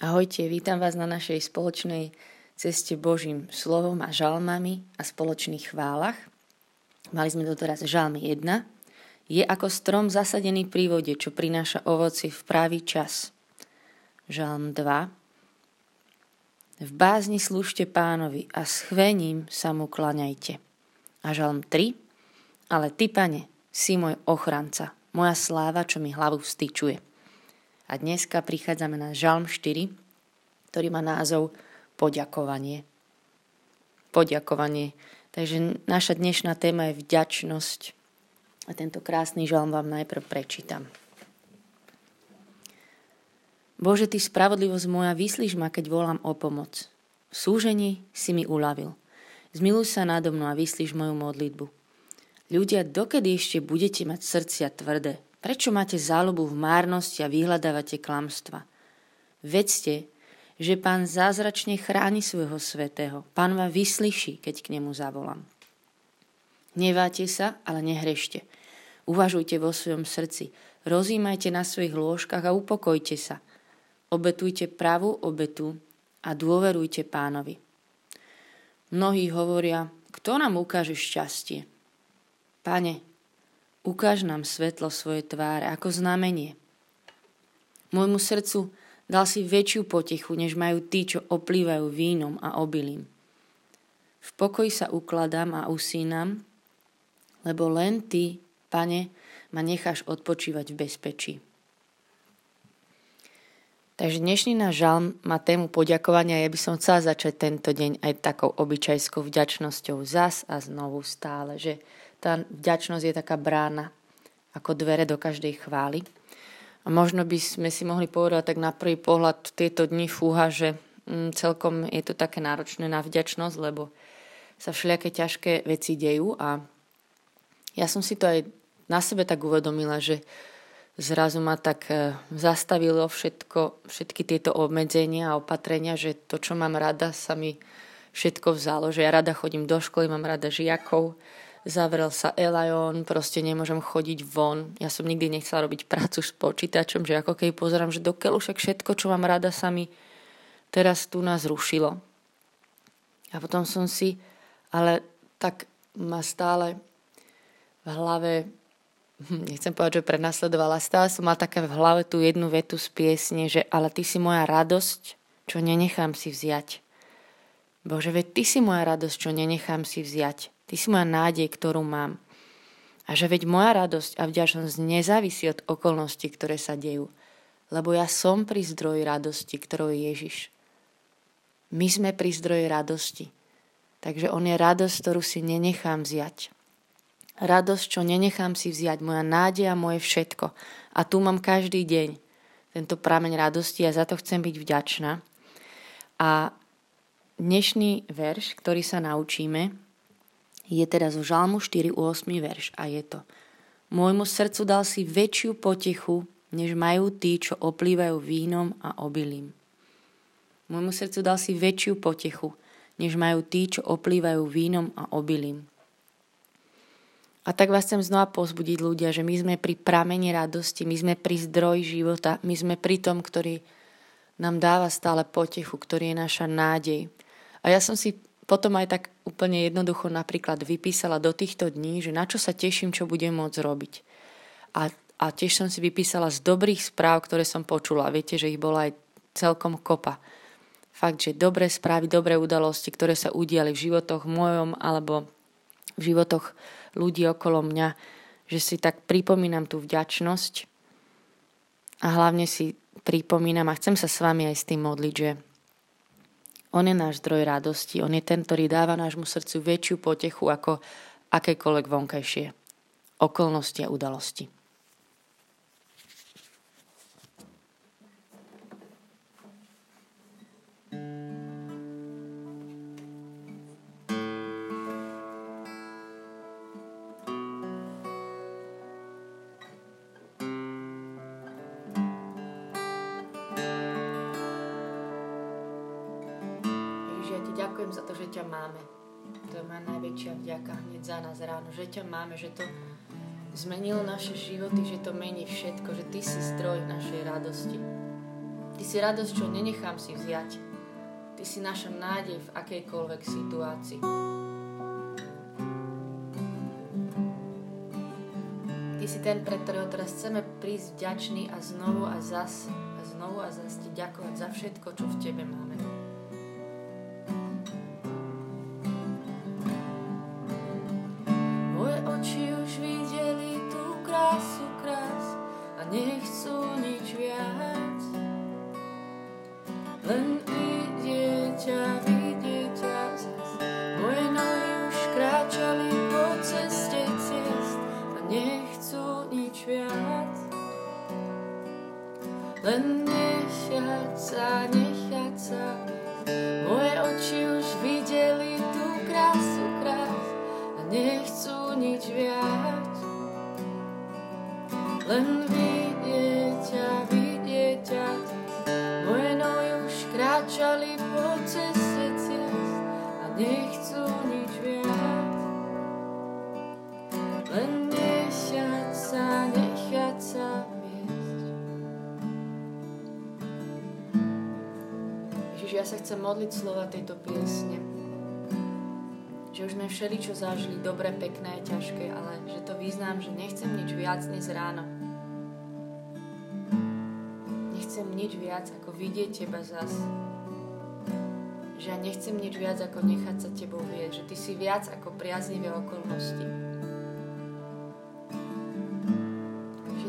Ahojte, vítam vás na našej spoločnej ceste Božím slovom a žalmami a spoločných chválach. Mali sme to teraz žalm 1. Je ako strom zasadený pri vode, čo prináša ovoci v pravý čas. Žalm 2. V bázni slúžte pánovi a s chvením sa mu klaňajte. A žalm 3. Ale ty, pane, si môj ochranca, moja sláva, čo mi hlavu vstyčuje. A dneska prichádzame na Žalm 4, ktorý má názov Poďakovanie. Poďakovanie. Takže naša dnešná téma je vďačnosť. A tento krásny žalm vám najprv prečítam. Bože, Ty spravodlivosť moja, vyslíš ma, keď volám o pomoc. V súžení si mi uľavil. Zmiluj sa nado mnou a vyslíš moju modlitbu. Ľudia, dokedy ešte budete mať srdcia tvrdé? Prečo máte záľubu v márnosti a vyhľadávate klamstva? Vedzte, že pán zázračne chráni svojho svetého. Pán vám vyslyší, keď k nemu zavolám. Neváte sa, ale nehrešte. Uvažujte vo svojom srdci. Rozímajte na svojich lôžkach a upokojte sa. Obetujte pravú obetu a dôverujte pánovi. Mnohí hovoria, kto nám ukáže šťastie? Pane, Ukáž nám svetlo svojej tváre ako znamenie. Môjmu srdcu dal si väčšiu potichu, než majú tí, čo oplývajú vínom a obilím. V pokoji sa ukladám a usínam, lebo len ty, pane, ma necháš odpočívať v bezpečí. Takže dnešný náš žalm má tému poďakovania. Ja by som chcela začať tento deň aj takou obyčajskou vďačnosťou zas a znovu stále, že tá vďačnosť je taká brána ako dvere do každej chvály. A možno by sme si mohli povedať tak na prvý pohľad tieto dni fúha, že mm, celkom je to také náročné na vďačnosť, lebo sa všelijaké ťažké veci dejú a ja som si to aj na sebe tak uvedomila, že zrazu ma tak e, zastavilo všetko, všetky tieto obmedzenia a opatrenia, že to, čo mám rada, sa mi všetko vzalo, že ja rada chodím do školy, mám rada žiakov, zavrel sa Elajon, proste nemôžem chodiť von. Ja som nikdy nechcela robiť prácu s počítačom, že ako keď pozerám, že do však všetko, čo mám rada, sa mi teraz tu nás rušilo. A potom som si, ale tak ma stále v hlave, hm, nechcem povedať, že prenasledovala, stále som mal také v hlave tú jednu vetu z piesne, že ale ty si moja radosť, čo nenechám si vziať. Bože, veď ty si moja radosť, čo nenechám si vziať. Ty si moja nádej, ktorú mám. A že veď moja radosť a vďačnosť nezávisí od okolností, ktoré sa dejú. Lebo ja som pri zdroji radosti, ktorou je Ježiš. My sme pri zdroji radosti. Takže on je radosť, ktorú si nenechám vziať. Radosť, čo nenechám si vziať, moja nádej a moje všetko. A tu mám každý deň tento prameň radosti a za to chcem byť vďačná. A dnešný verš, ktorý sa naučíme, je teda zo Žalmu 4, 8 verš a je to Môjmu srdcu dal si väčšiu potechu, než majú tí, čo oplývajú vínom a obilím. Môjmu srdcu dal si väčšiu potechu, než majú tí, čo oplývajú vínom a obilím. A tak vás chcem znova pozbudiť ľudia, že my sme pri pramení radosti, my sme pri zdroji života, my sme pri tom, ktorý nám dáva stále potechu, ktorý je naša nádej. A ja som si potom aj tak úplne jednoducho napríklad vypísala do týchto dní, že na čo sa teším, čo budem môcť robiť. A, a tiež som si vypísala z dobrých správ, ktoré som počula. Viete, že ich bola aj celkom kopa. Fakt, že dobré správy, dobré udalosti, ktoré sa udiali v životoch mojom alebo v životoch ľudí okolo mňa, že si tak pripomínam tú vďačnosť a hlavne si pripomínam a chcem sa s vami aj s tým modliť, že on je náš zdroj radosti, on je ten, ktorý dáva nášmu srdcu väčšiu potechu ako akékoľvek vonkajšie okolnosti a udalosti. Máme. To je moja najväčšia vďaka hneď za nás ráno, že ťa máme, že to zmenilo naše životy, že to mení všetko, že ty si zdroj našej radosti. Ty si radosť, čo nenechám si vziať. Ty si naša nádej v akejkoľvek situácii. Ty si ten, pre ktorého teraz chceme prísť vďačný a znovu a zas a znovu a zas ti ďakovať za všetko, čo v tebe máme. Ja sa chcem modliť slova tejto piesne. Že už sme všeli, čo zažili, dobre, pekné, ťažké, ale že to význam, že nechcem nič viac dnes ráno. Nechcem nič viac, ako vidieť teba zas. Že ja nechcem nič viac, ako nechať sa tebou vieť. Že ty si viac ako priaznivé okolnosti.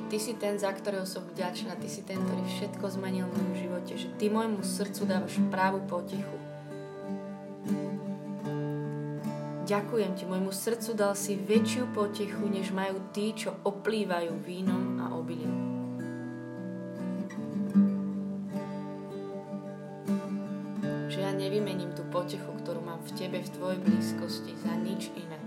Ty si ten, za ktorého som vďačná, Ty si ten, ktorý všetko zmenil v mojom živote, že Ty môjmu srdcu dávaš právu potichu. Ďakujem Ti, môjmu srdcu dal si väčšiu potichu, než majú tí, čo oplývajú vínom a obilím. Nevymením tú potichu, ktorú mám v Tebe, v Tvojej blízkosti, za nič iné.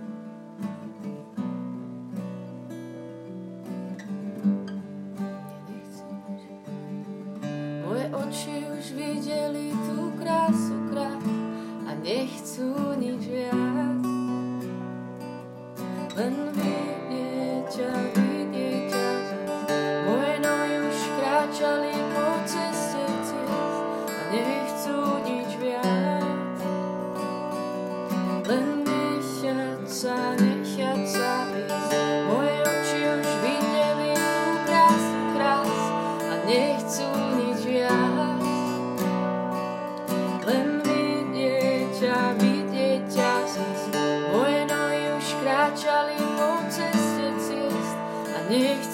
nichts.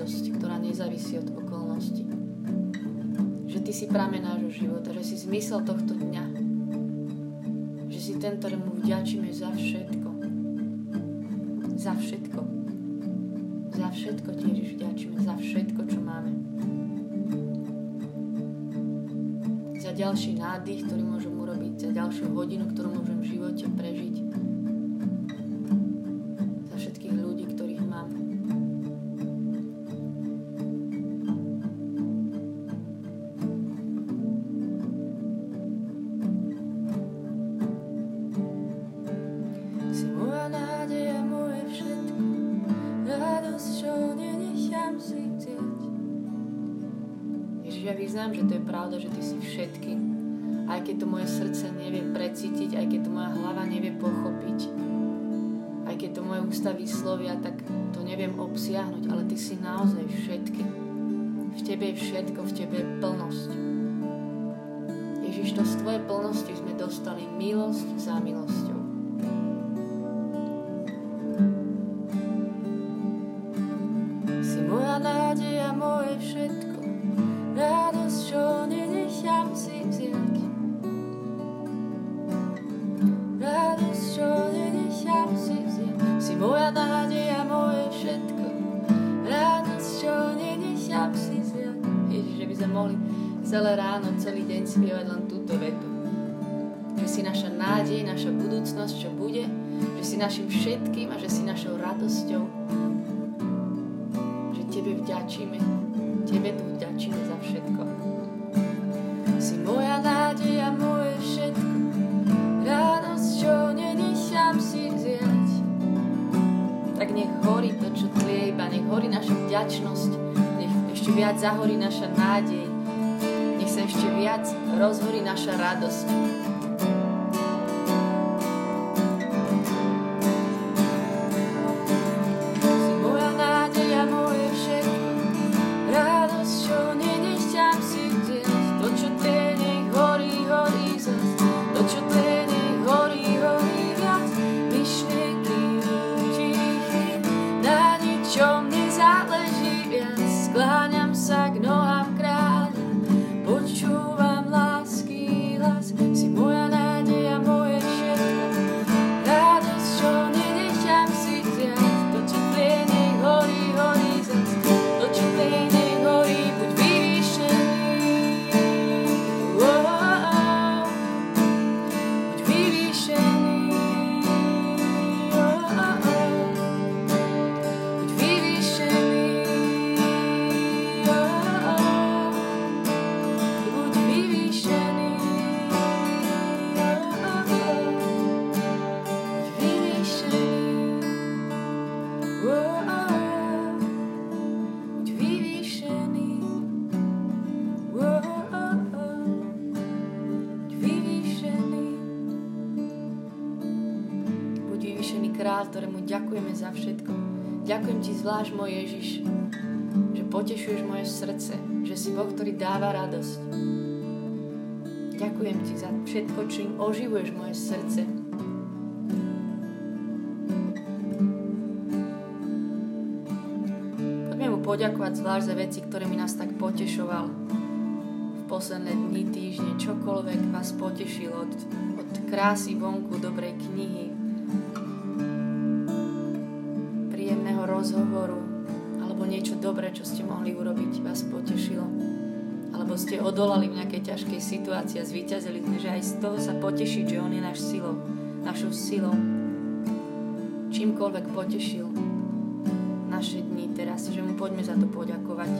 radosť, ktorá nezávisí od okolností. Že Ty si pramen nášho života, že si zmysel tohto dňa. Že si ten, ktorému vďačíme za všetko. Za všetko. Za všetko tiež vďačíme, za všetko, čo máme. Za ďalší nádych, ktorý môžem urobiť, za ďalšiu hodinu, ktorú môžem v živote prežiť. To moje srdce nevie precítiť, aj keď to moja hlava nevie pochopiť, aj keď to moje ústa vyslovia, tak to neviem obsiahnuť, ale Ty si naozaj všetky. V Tebe je všetko, v Tebe je plnosť. Ježiš, to z Tvojej plnosti sme dostali milosť za milosťou. Si moja nádej a moje všetko, celé ráno, celý deň spievať len túto vetu. Že si naša nádej, naša budúcnosť, čo bude, že si našim všetkým a že si našou radosťou, že Tebe vďačíme, Tebe tu vďačíme za všetko. Si moja nádej a moje všetko, radosť, čo nenechám si vziať. Tak nech horí to, čo tlie iba, nech horí naša vďačnosť, nech ešte viac zahorí naša nádej, ešte viac rozhorí naša radosť. Zvlášť, môj Ježiš, že potešuješ moje srdce, že si Boh, ktorý dáva radosť. Ďakujem ti za všetko, čím oživuješ moje srdce. Poďme mu poďakovať zvlášť za veci, ktoré mi nás tak potešoval v posledné dni, týždne, čokoľvek vás potešilo od, od krásy vonku, dobrej knihy, rozhovoru alebo niečo dobré, čo ste mohli urobiť, vás potešilo. Alebo ste odolali v nejakej ťažkej situácii a zvíťazili sme, že aj z toho sa potešiť, že On je náš silou, našou silou. Čímkoľvek potešil naše dni teraz, že mu poďme za to poďakovať.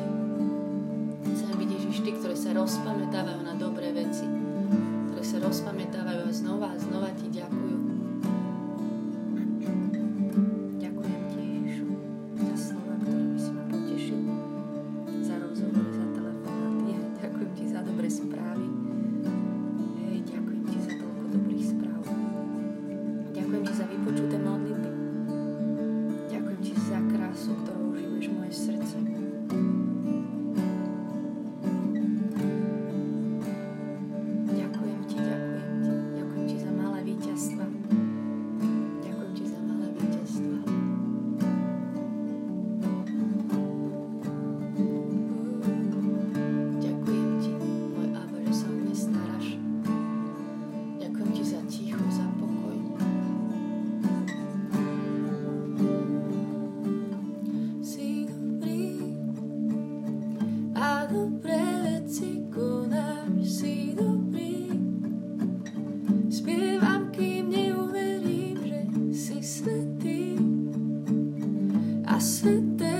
Chceme byť Ježiš, tí, ktoré sa rozpamätávajú na dobré veci, ktoré sa rozpamätávajú a znova a znova ti ďakujú. Za dobré I sit.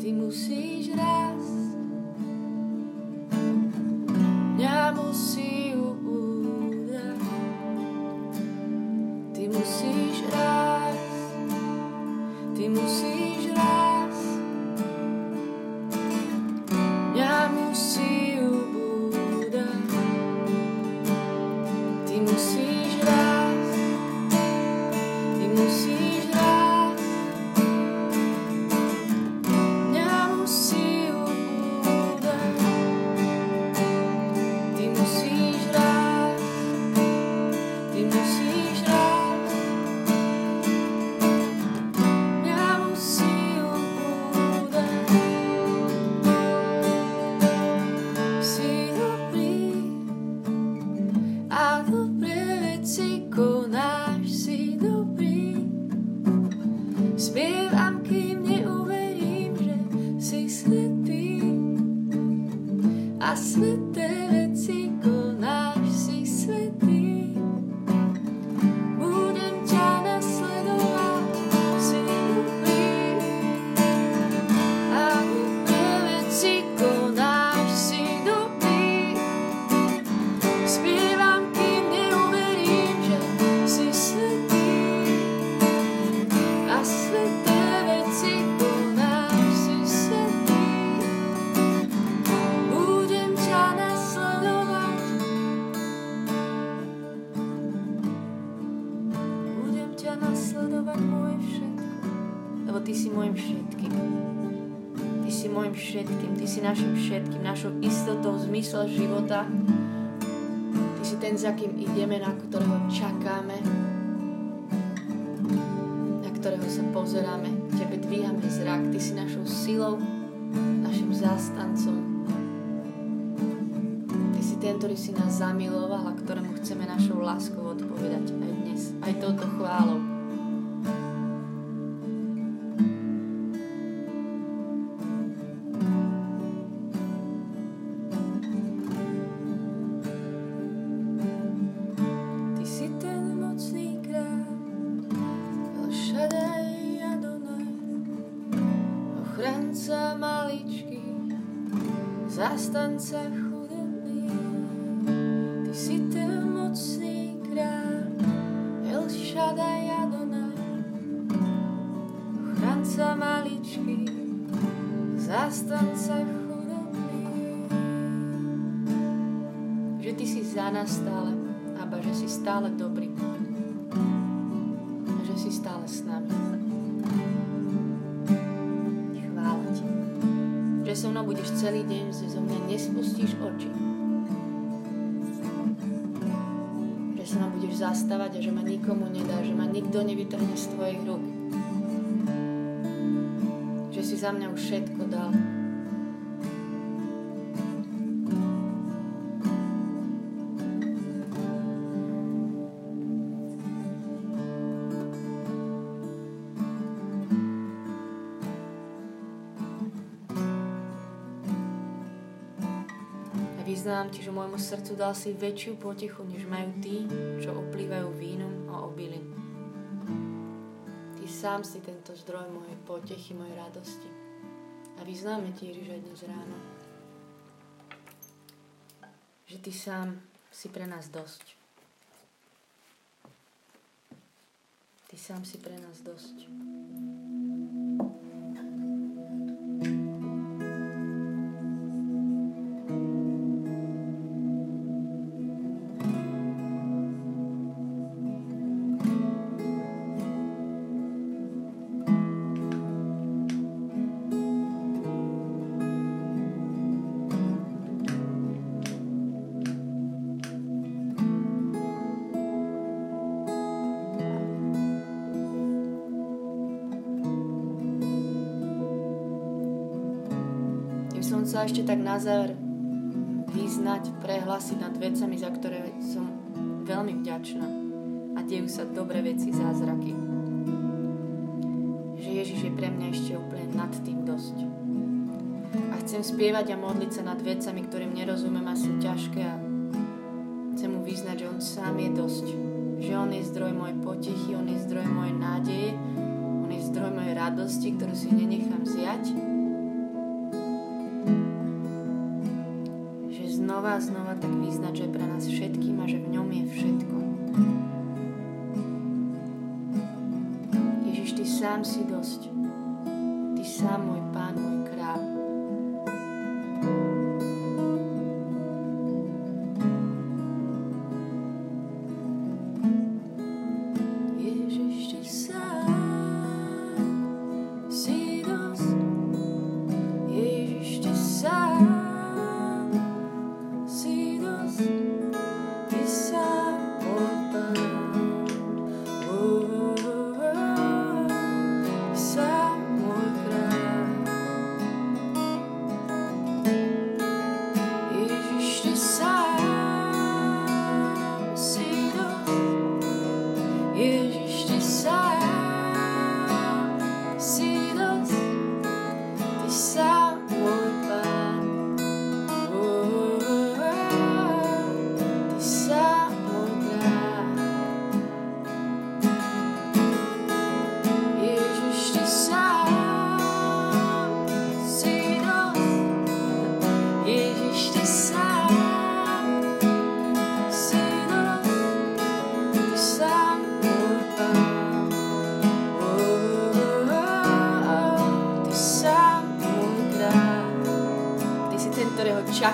Ty musíš rásť. Mňa musí zmysel života. Ty si ten, za kým ideme, na ktorého čakáme, na ktorého sa pozeráme. Tebe dvíhame zrak. Ty si našou silou, našim zástancom. Ty si ten, ktorý si nás zamiloval a ktorému chceme našou láskou odpovedať aj dnes. Aj touto chválou. konca chudobný. Ty si ten mocný kráľ, El Shaddai Adonai, ochranca maličký, zastanca chudobný. Že ty si za nás stále, Aba, že si stále dobrý, že si stále s zastávať a že ma nikomu nedá, že ma nikto nevytrhne z tvojich rúk. Že si za mňa už všetko dal. Vyznám ti, že môjmu srdcu dal si väčšiu potichu, než majú tí, čo oplývajú vínom a obilím. Ty sám si tento zdroj mojej potechy, mojej radosti. A vyznáme ti, Ježiš, aj dnes ráno, že ty sám si pre nás dosť. Ty sám si pre nás dosť. Ešte tak na záver vyznať, prehlasiť nad vecami, za ktoré som veľmi vďačná. A dejú sa dobré veci, zázraky. Že Ježiš je pre mňa ešte úplne nad tým dosť. A chcem spievať a modliť sa nad vecami, ktorým nerozumiem a sú ťažké a chcem mu vyznať, že on sám je dosť. Že on je zdroj mojej potechy, on je zdroj mojej nádeje, on je zdroj mojej radosti, ktorú si nenechám zjať znova a znova tak vyznať, že pre nás všetkým a že v ňom je všetko. Ježiš, Ty sám si dosť. Ty sám môj Pán, môj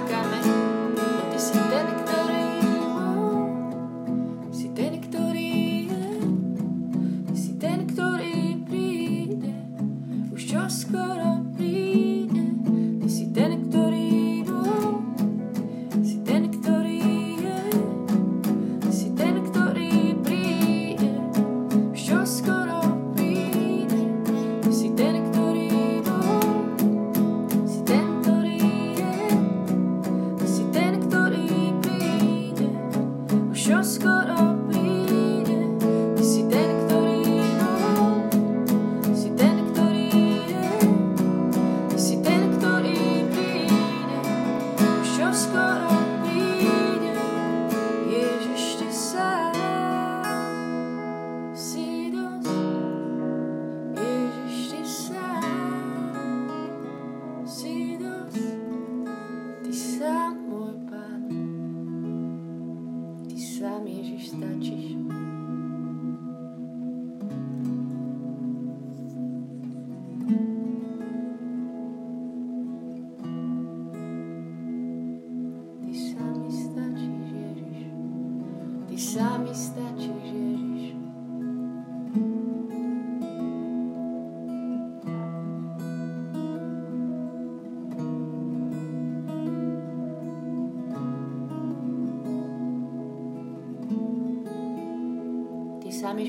kráľ. sám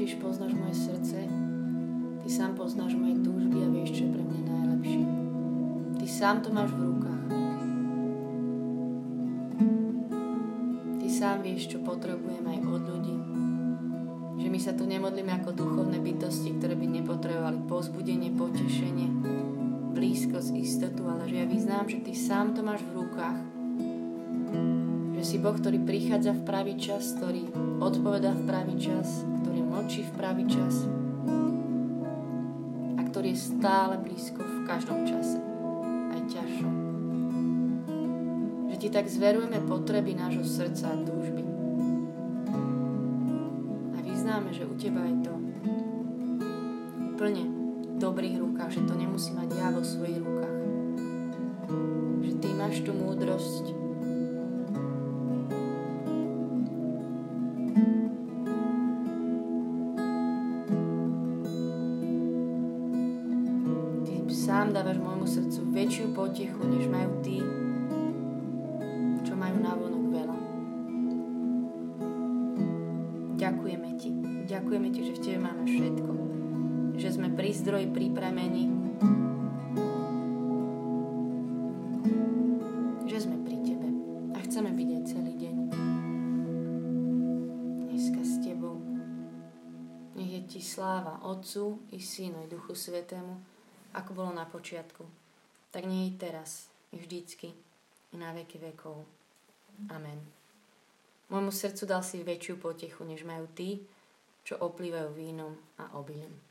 Ježiš poznáš moje srdce, Ty sám poznáš moje túžby a vieš, čo je pre mňa najlepšie. Ty sám to máš v rukách. Ty sám vieš, čo potrebujem aj od ľudí. Že my sa tu nemodlíme ako duchovné bytosti, ktoré by nepotrebovali pozbudenie, potešenie, blízkosť, istotu, ale že ja vyznám, že Ty sám to máš v rukách Že si Boh, ktorý prichádza v pravý čas, ktorý odpovedá v pravý čas, mlčí v pravý čas a ktorý je stále blízko v každom čase, aj ťažšom. Že ti tak zverujeme potreby nášho srdca a túžby. A vyznáme, že u teba je to úplne v dobrých rukách, že to nemusí mať ja vo svojich rukách. Že ty máš tú múdrosť, sám dávaš môjmu srdcu väčšiu potechu, než majú tí, čo majú návonok veľa. Ďakujeme ti. Ďakujeme ti, že v tebe máme všetko. Že sme pri zdroji pripravení. Že sme pri tebe. A chceme byť aj celý deň. Dneska s tebou. Nech je ti sláva Otcu i Synu i Duchu Svetému, ako bolo na počiatku, tak nie je teraz, i vždycky, i na veky vekov. Amen. Môjmu srdcu dal si väčšiu potechu, než majú tí, čo oplývajú vínom a obilím.